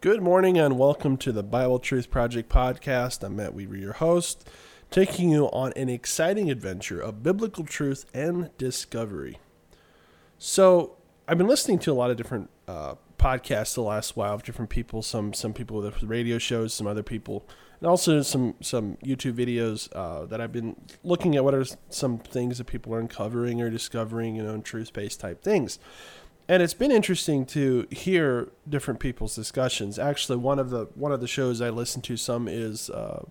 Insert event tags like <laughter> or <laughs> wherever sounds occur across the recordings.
Good morning and welcome to the Bible Truth Project podcast. I'm Matt Weaver, your host, taking you on an exciting adventure of biblical truth and discovery. So, I've been listening to a lot of different uh, podcasts the last while of different people. Some some people with radio shows, some other people, and also some some YouTube videos uh, that I've been looking at. What are some things that people are uncovering or discovering, you know, truth based type things and it's been interesting to hear different people's discussions. Actually, one of the one of the shows I listen to some is uh,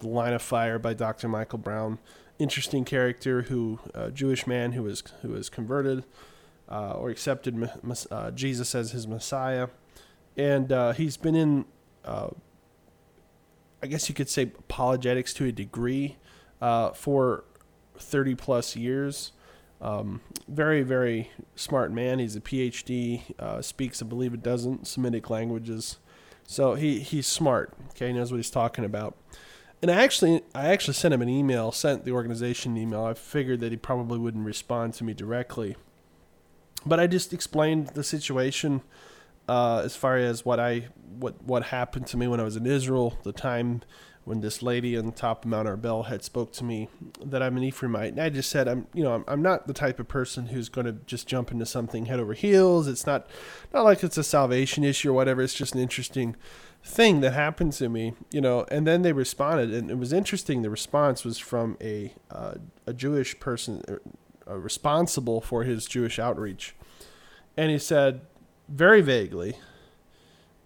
the Line of Fire by Dr. Michael Brown. Interesting character who Jewish man who was who was converted uh, or accepted uh, Jesus as his Messiah, and uh, he's been in. Uh, I guess you could say apologetics to a degree uh, for 30 plus years. Um, very, very smart man. He's a PhD, uh, speaks, I believe, a dozen Semitic languages. So he, he's smart. Okay, he knows what he's talking about. And I actually, I actually sent him an email, sent the organization an email. I figured that he probably wouldn't respond to me directly, but I just explained the situation uh, as far as what I, what, what happened to me when I was in Israel, the time when this lady on top of Mount Arbel had spoke to me that I'm an Ephraimite, and I just said I'm, you know, I'm, I'm not the type of person who's going to just jump into something head over heels. It's not, not like it's a salvation issue or whatever. It's just an interesting thing that happened to me, you know. And then they responded, and it was interesting. The response was from a uh, a Jewish person uh, responsible for his Jewish outreach, and he said very vaguely,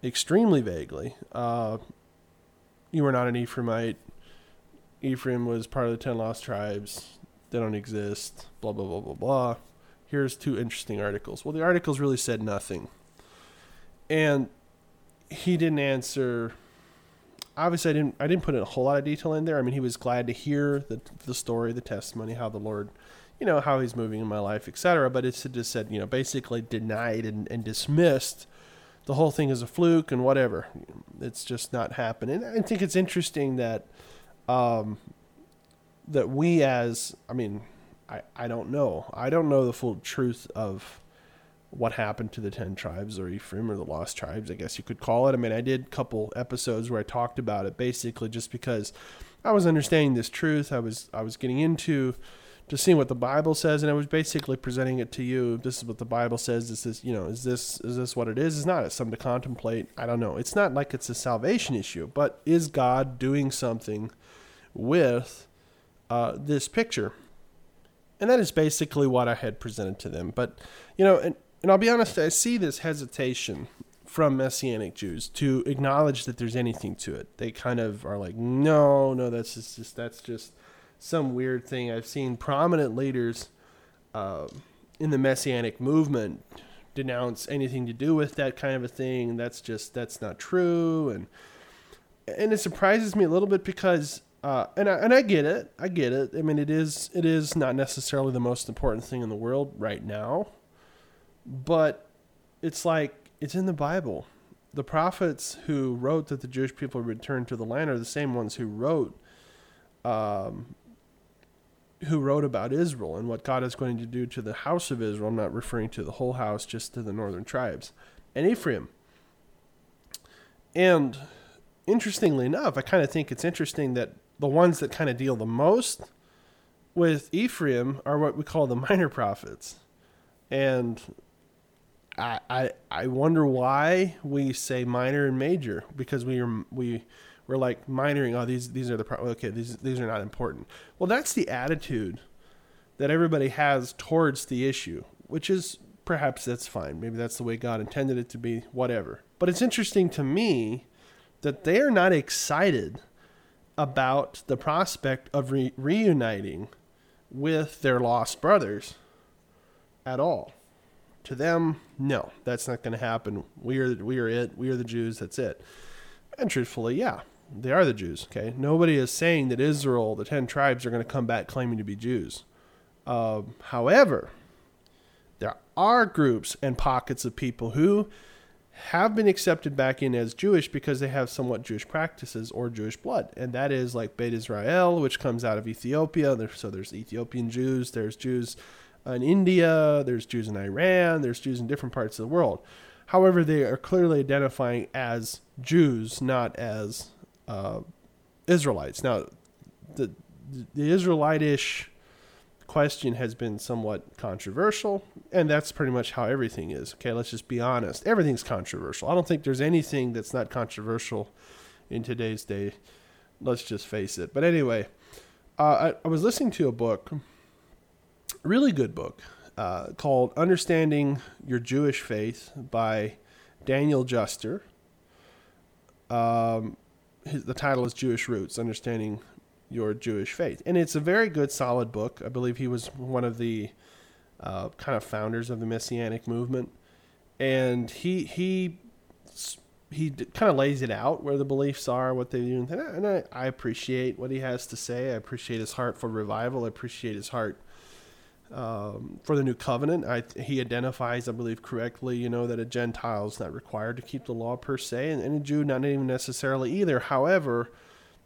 extremely vaguely. Uh, you were not an Ephraimite. Ephraim was part of the ten lost tribes. They don't exist. Blah blah blah blah blah. Here's two interesting articles. Well, the articles really said nothing, and he didn't answer. Obviously, I didn't. I didn't put a whole lot of detail in there. I mean, he was glad to hear the the story, the testimony, how the Lord, you know, how He's moving in my life, etc. But it just said, you know, basically denied and, and dismissed the whole thing is a fluke and whatever. It's just not happening. I think it's interesting that um, that we as I mean, I, I don't know. I don't know the full truth of what happened to the 10 tribes or Ephraim or the lost tribes, I guess you could call it. I mean, I did a couple episodes where I talked about it basically just because I was understanding this truth. I was I was getting into to seeing what the Bible says, and I was basically presenting it to you. This is what the Bible says. This is, you know, is this is this what it is? It's not. It's something to contemplate. I don't know. It's not like it's a salvation issue, but is God doing something with uh, this picture? And that is basically what I had presented to them. But you know, and, and I'll be honest, I see this hesitation from Messianic Jews to acknowledge that there's anything to it. They kind of are like, no, no, that's just, just that's just some weird thing. I've seen prominent leaders uh, in the messianic movement denounce anything to do with that kind of a thing. That's just that's not true, and and it surprises me a little bit because. Uh, and I, and I get it. I get it. I mean, it is it is not necessarily the most important thing in the world right now, but it's like it's in the Bible. The prophets who wrote that the Jewish people returned to the land are the same ones who wrote um, who wrote about Israel and what God is going to do to the house of Israel. I'm not referring to the whole house, just to the northern tribes and Ephraim. And interestingly enough, I kind of think it's interesting that the ones that kind of deal the most with Ephraim are what we call the <laughs> minor prophets. And I, I, I wonder why we say minor and major because we are, we we're like minoring. Oh, these these are the pro- okay. These these are not important. Well, that's the attitude that everybody has towards the issue, which is perhaps that's fine. Maybe that's the way God intended it to be. Whatever. But it's interesting to me that they are not excited about the prospect of re- reuniting with their lost brothers at all. To them, no, that's not going to happen. We are we are it. We are the Jews. That's it. And truthfully, yeah, they are the Jews. Okay, nobody is saying that Israel, the ten tribes, are going to come back claiming to be Jews. Uh, however, there are groups and pockets of people who have been accepted back in as Jewish because they have somewhat Jewish practices or Jewish blood, and that is like Beit Israel, which comes out of Ethiopia. So there's Ethiopian Jews, there's Jews in India, there's Jews in Iran, there's Jews in different parts of the world. However, they are clearly identifying as Jews, not as uh, Israelites. Now, the the Israelitish question has been somewhat controversial, and that's pretty much how everything is. Okay, let's just be honest. Everything's controversial. I don't think there's anything that's not controversial in today's day. Let's just face it. But anyway, uh, I, I, was listening to a book, really good book, uh, called Understanding Your Jewish Faith by Daniel Juster. Um, his, the title is Jewish Roots Understanding Your Jewish Faith. And it's a very good, solid book. I believe he was one of the uh, kind of founders of the Messianic movement. And he, he, he kind of lays it out where the beliefs are, what they do. And, I, I appreciate what he has to say. I appreciate his heart for revival. I appreciate his heart um, for the new covenant. I, he identifies, I believe, correctly, you know, that a Gentile is not required to keep the law per se, and, and a Jew not even necessarily either. However,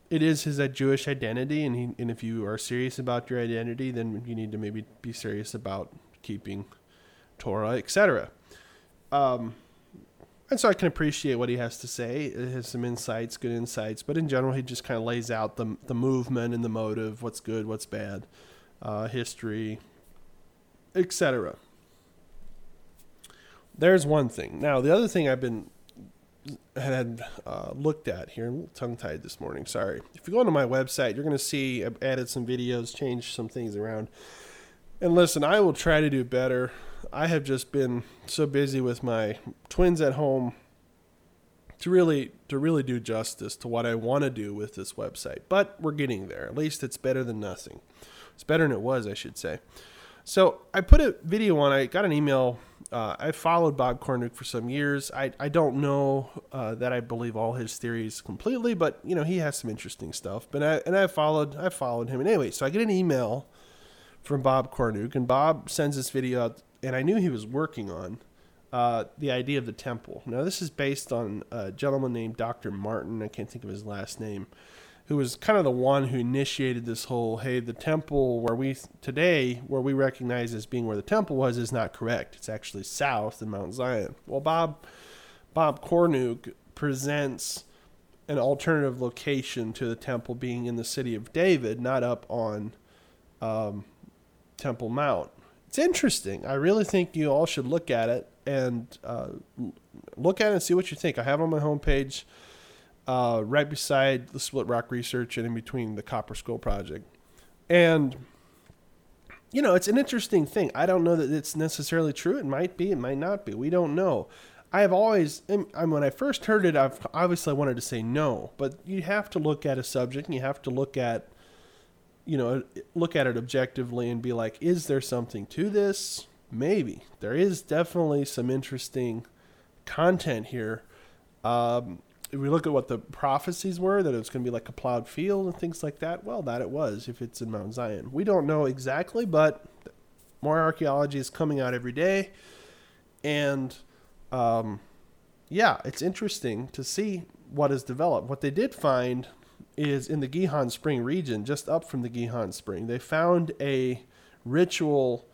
it is his uh, Jewish identity, and, he, and if you are serious about your identity, then you need to maybe be serious about keeping Torah, etc. Um, and so I can appreciate what he has to say. It has some insights, good insights, but in general, he just kind of lays out the the movement and the motive, what's good, what's bad, uh, history, etc. There's one thing. Now, the other thing I've been had uh, looked at here, I'm tongue tied this morning. Sorry. If you go onto my website, you're going to see I've added some videos, changed some things around. And listen, I will try to do better. I have just been so busy with my twins at home to really to really do justice to what I want to do with this website. But we're getting there. At least it's better than nothing. It's better than it was, I should say. So I put a video on. I got an email. Uh, I followed Bob Cornuke for some years. I, I don't know uh, that I believe all his theories completely, but you know he has some interesting stuff. But I and I followed I followed him. And anyway, so I get an email from Bob Cornuke, and Bob sends this video out, and I knew he was working on uh, the idea of the temple. Now this is based on a gentleman named Dr. Martin. I can't think of his last name who was kind of the one who initiated this whole hey the temple where we today where we recognize as being where the temple was is not correct. It's actually south in mount zion. Well bob bob cornuke presents an alternative location to the temple being in the city of david not up on um, temple mount. It's interesting. I really think you all should look at it and uh, look at it and see what you think. I have on my homepage uh, right beside the Split Rock Research and in between the Copper Scroll Project. And, you know, it's an interesting thing. I don't know that it's necessarily true. It might be, it might not be. We don't know. I have always, I when I first heard it, I've obviously wanted to say no, but you have to look at a subject and you have to look at, you know, look at it objectively and be like, is there something to this? Maybe. There is definitely some interesting content here. Um, if we look at what the prophecies were, that it was going to be like a plowed field and things like that, well, that it was if it's in Mount Zion. We don't know exactly, but more archaeology is coming out every day. And um, yeah, it's interesting to see what is developed. What they did find is in the Gihon Spring region, just up from the Gihon Spring, they found a ritual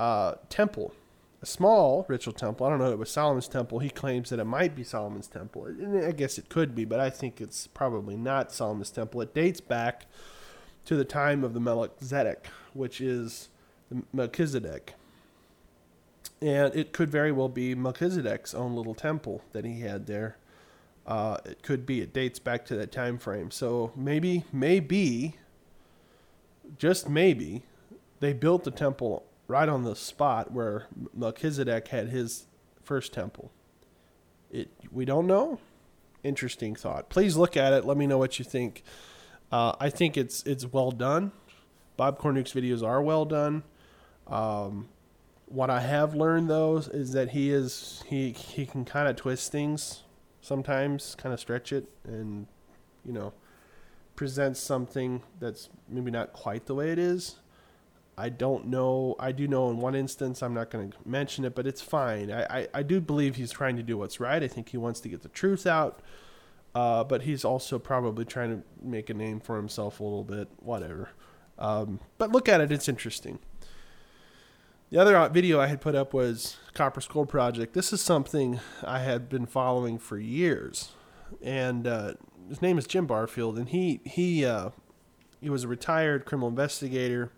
uh, temple a small ritual temple. I don't know if it was Solomon's temple. He claims that it might be Solomon's temple. And I guess it could be, but I think it's probably not Solomon's temple. It dates back to the time of the Melchizedek, which is Melchizedek. And it could very well be Melchizedek's own little temple that he had there. Uh, it could be. It dates back to that time frame. So maybe, maybe, just maybe, they built the temple right on the spot where Melchizedek had his first temple. It we don't know. Interesting thought. Please look at it. Let me know what you think. Uh, I think it's it's well done. Bob Cornuke's videos are well done. Um, what I have learned though is that he is he he can kind of twist things sometimes, kind of stretch it, and you know present something that's maybe not quite the way it is. I don't know. I do know in one instance, I'm not going to mention it, but it's fine. I, I, I, do believe he's trying to do what's right. I think he wants to get the truth out. Uh, but he's also probably trying to make a name for himself a little bit, whatever. Um, but look at it, it's interesting. the other video I had put up was Copper Scroll Project. This is something I had been following for years, and uh, his name is Jim Barfield, and he he uh, he was a retired criminal investigator,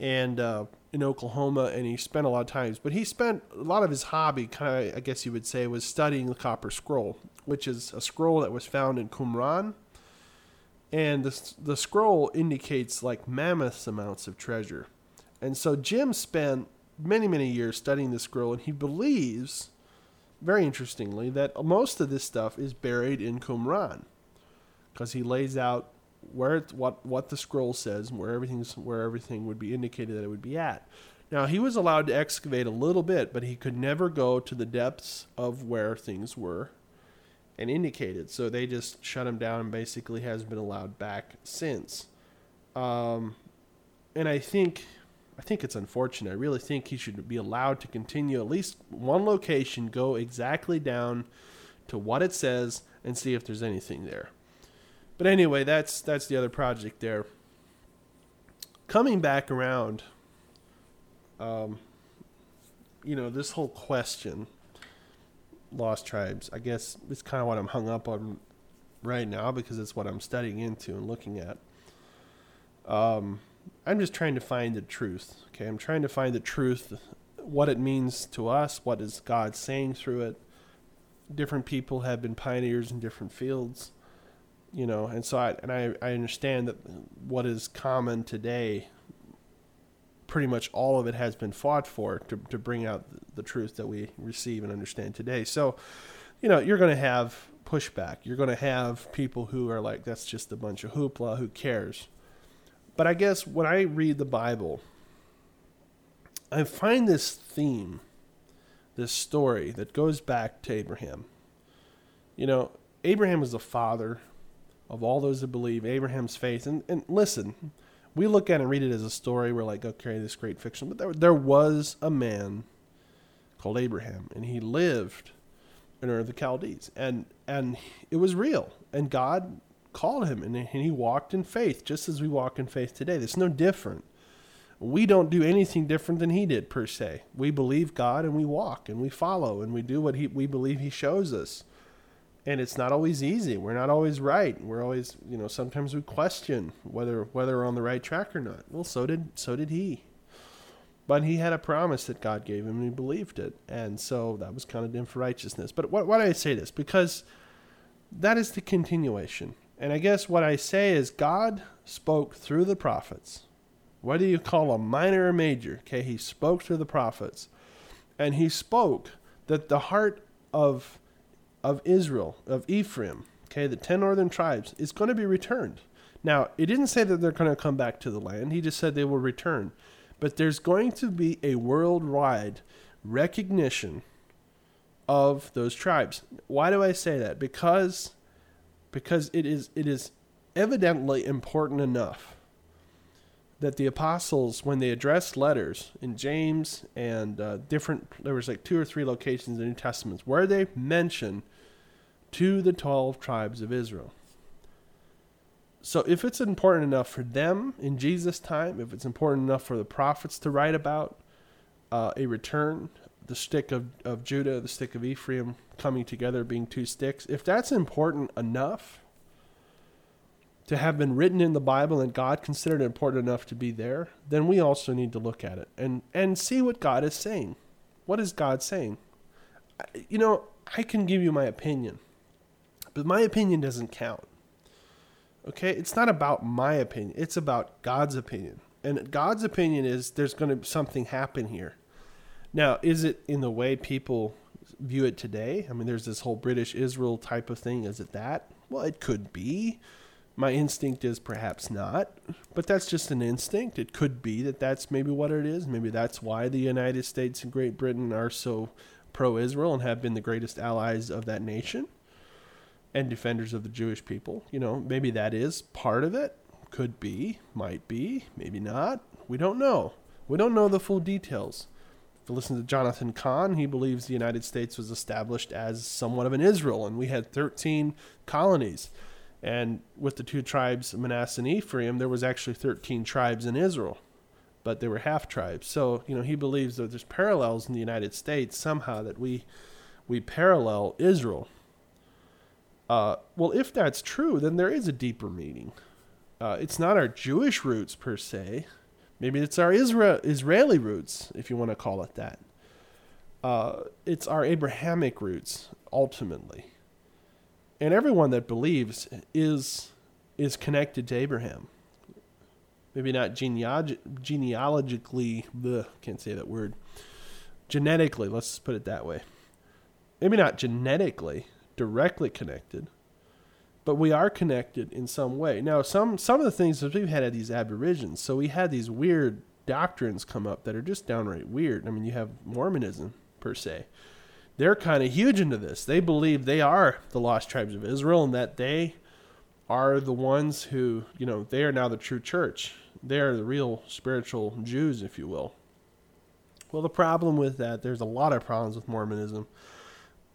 and uh, in Oklahoma, and he spent a lot of times. But he spent a lot of his hobby, kind of I guess you would say, was studying the Copper Scroll, which is a scroll that was found in Qumran, and the the scroll indicates like mammoth amounts of treasure and so Jim spent many, many years studying this scroll, and he believes, very interestingly, that most of this stuff is buried in Qumran, because he lays out where it, what what the scroll says and where everything's where everything would be indicated that it would be at. Now he was allowed to excavate a little bit, but he could never go to the depths of where things were and indicated. So they just shut him down and basically has been allowed back since. Um, and I think I think it's unfortunate. I really think he should be allowed to continue at least one location, go exactly down to what it says, and see if there's anything there. But anyway, that's that's the other project there. Coming back around, um, you know, this whole question, lost tribes. I guess it's kind of what I'm hung up on right now because it's what I'm studying into and looking at. Um, I'm just trying to find the truth. Okay, I'm trying to find the truth, what it means to us, what is God saying through it. Different people have been pioneers in different fields, you know, and so I and I, I understand that what is common today, pretty much all of it has been fought for to to bring out the truth that we receive and understand today. So, you know, you're going to have pushback. You're going to have people who are like, "That's just a bunch of hoopla. Who cares?" But I guess when I read the Bible, I find this theme, this story that goes back to Abraham. You know, Abraham is the father of all those that believe, Abraham's faith. And, and listen, we look at it and read it as a story. We're like, okay, this great fiction. But there, there was a man called Abraham, and he lived in Ur of the Chaldees. And, and it was real. And God called him and he walked in faith just as we walk in faith today. There's no different. We don't do anything different than he did per se. We believe God and we walk and we follow and we do what he, we believe he shows us. And it's not always easy. We're not always right. We're always, you know, sometimes we question whether whether we're on the right track or not. Well, so did so did he. But he had a promise that God gave him and he believed it. And so that was counted in for righteousness. But why, why do I say this? Because that is the continuation. And I guess what I say is God spoke through the prophets. Whether you call them minor or major, okay, he spoke through the prophets. And he spoke that the heart of of Israel, of Ephraim, okay, the ten northern tribes, is going to be returned. Now, it didn't say that they're going to come back to the land. He just said they will return. But there's going to be a worldwide recognition of those tribes. Why do I say that? Because because it is it is evidently important enough that the apostles, when they addressed letters in James and uh, different, there was like two or three locations in the New Testament where they mention to the 12 tribes of Israel. So if it's important enough for them in Jesus' time, if it's important enough for the prophets to write about uh, a return, the stick of, of Judah, the stick of Ephraim coming together being two sticks, if that's important enough to have been written in the Bible and God considered it important enough to be there, then we also need to look at it and, and see what God is saying. What is God saying? You know, I can give you my opinion, but my opinion doesn't count. Okay? It's not about my opinion, it's about God's opinion. And God's opinion is there's going to be something happen here. Now, is it in the way people view it today? I mean, there's this whole British Israel type of thing. Is it that? Well, it could be. My instinct is perhaps not, but that's just an instinct. It could be that that's maybe what it is. Maybe that's why the United States and Great Britain are so pro Israel and have been the greatest allies of that nation and defenders of the Jewish people. You know, maybe that is part of it. Could be, might be, maybe not. We don't know. We don't know the full details to listen to Jonathan Cahn, he believes the United States was established as somewhat of an Israel, and we had 13 colonies. And with the two tribes, Manasseh and Ephraim, there was actually 13 tribes in Israel. but they were half tribes. So you know he believes that there's parallels in the United States somehow that we we parallel Israel. Uh, well, if that's true, then there is a deeper meaning. Uh, it's not our Jewish roots per se. Maybe it's our Israel, Israeli roots, if you want to call it that. Uh, it's our Abrahamic roots, ultimately. And everyone that believes is is connected to Abraham. Maybe not genealog- genealogically, the can't say that word. Genetically, let's put it that way. Maybe not genetically directly connected, but we are connected in some way. Now, some some of the things that we've had at these aborigines, so we had these weird doctrines come up that are just downright weird. I mean, you have Mormonism per se. They're kind of huge into this. They believe they are the lost tribes of Israel and that they are the ones who, you know, they are now the true church. They are the real spiritual Jews, if you will. Well, the problem with that, there's a lot of problems with Mormonism,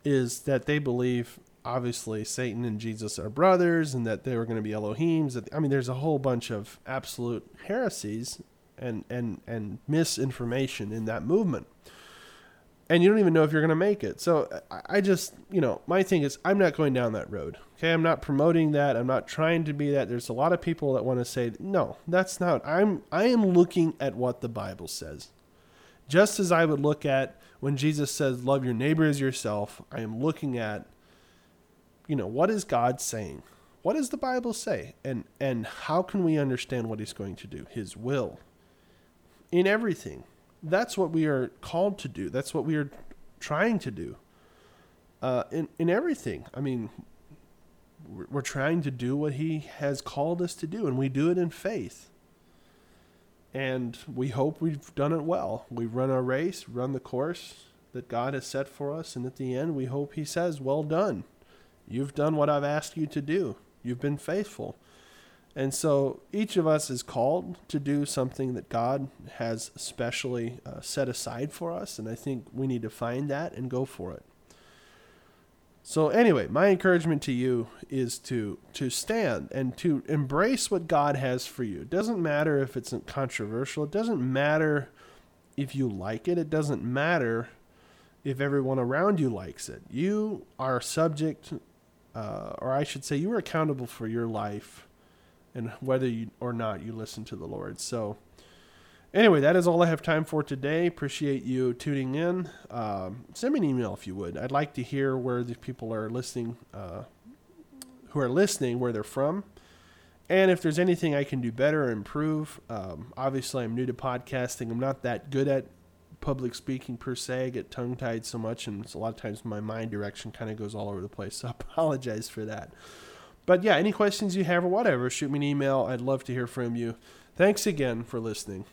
is that they believe, obviously, Satan and Jesus are brothers and that they were going to be Elohims. I mean, there's a whole bunch of absolute heresies and, and, and misinformation in that movement and you don't even know if you're going to make it. So I just, you know, my thing is I'm not going down that road. Okay, I'm not promoting that. I'm not trying to be that. There's a lot of people that want to say, "No, that's not. I'm I am looking at what the Bible says." Just as I would look at when Jesus says, "Love your neighbor as yourself," I am looking at you know, what is God saying? What does the Bible say? And and how can we understand what he's going to do? His will in everything that's what we are called to do. That's what we are trying to do. Uh, in in everything. I mean, we're, we're trying to do what He has called us to do, and we do it in faith. And we hope we've done it well. We've run our race, run the course that God has set for us, and at the end, we hope He says, "Well done. You've done what I've asked you to do. You've been faithful." And so each of us is called to do something that God has specially uh, set aside for us. And I think we need to find that and go for it. So anyway, my encouragement to you is to to stand and to embrace what God has for you. It doesn't matter if it's controversial. It doesn't matter if you like it. It doesn't matter if everyone around you likes it. You are subject, uh, or I should say, you are accountable for your life and whether you, or not you listen to the Lord. So, anyway, that is all I have time for today. Appreciate you tuning in. Um, send me an email if you would. I'd like to hear where the people are listening, uh, who are listening, where they're from. And if there's anything I can do better or improve, um, obviously I'm new to podcasting. I'm not that good at public speaking per se. I get tongue tied so much, and a lot of times my mind direction kind of goes all over the place. So <laughs> I apologize for that. But yeah, any questions you have or whatever, shoot me an email. I'd love to hear from you. Thanks again for listening.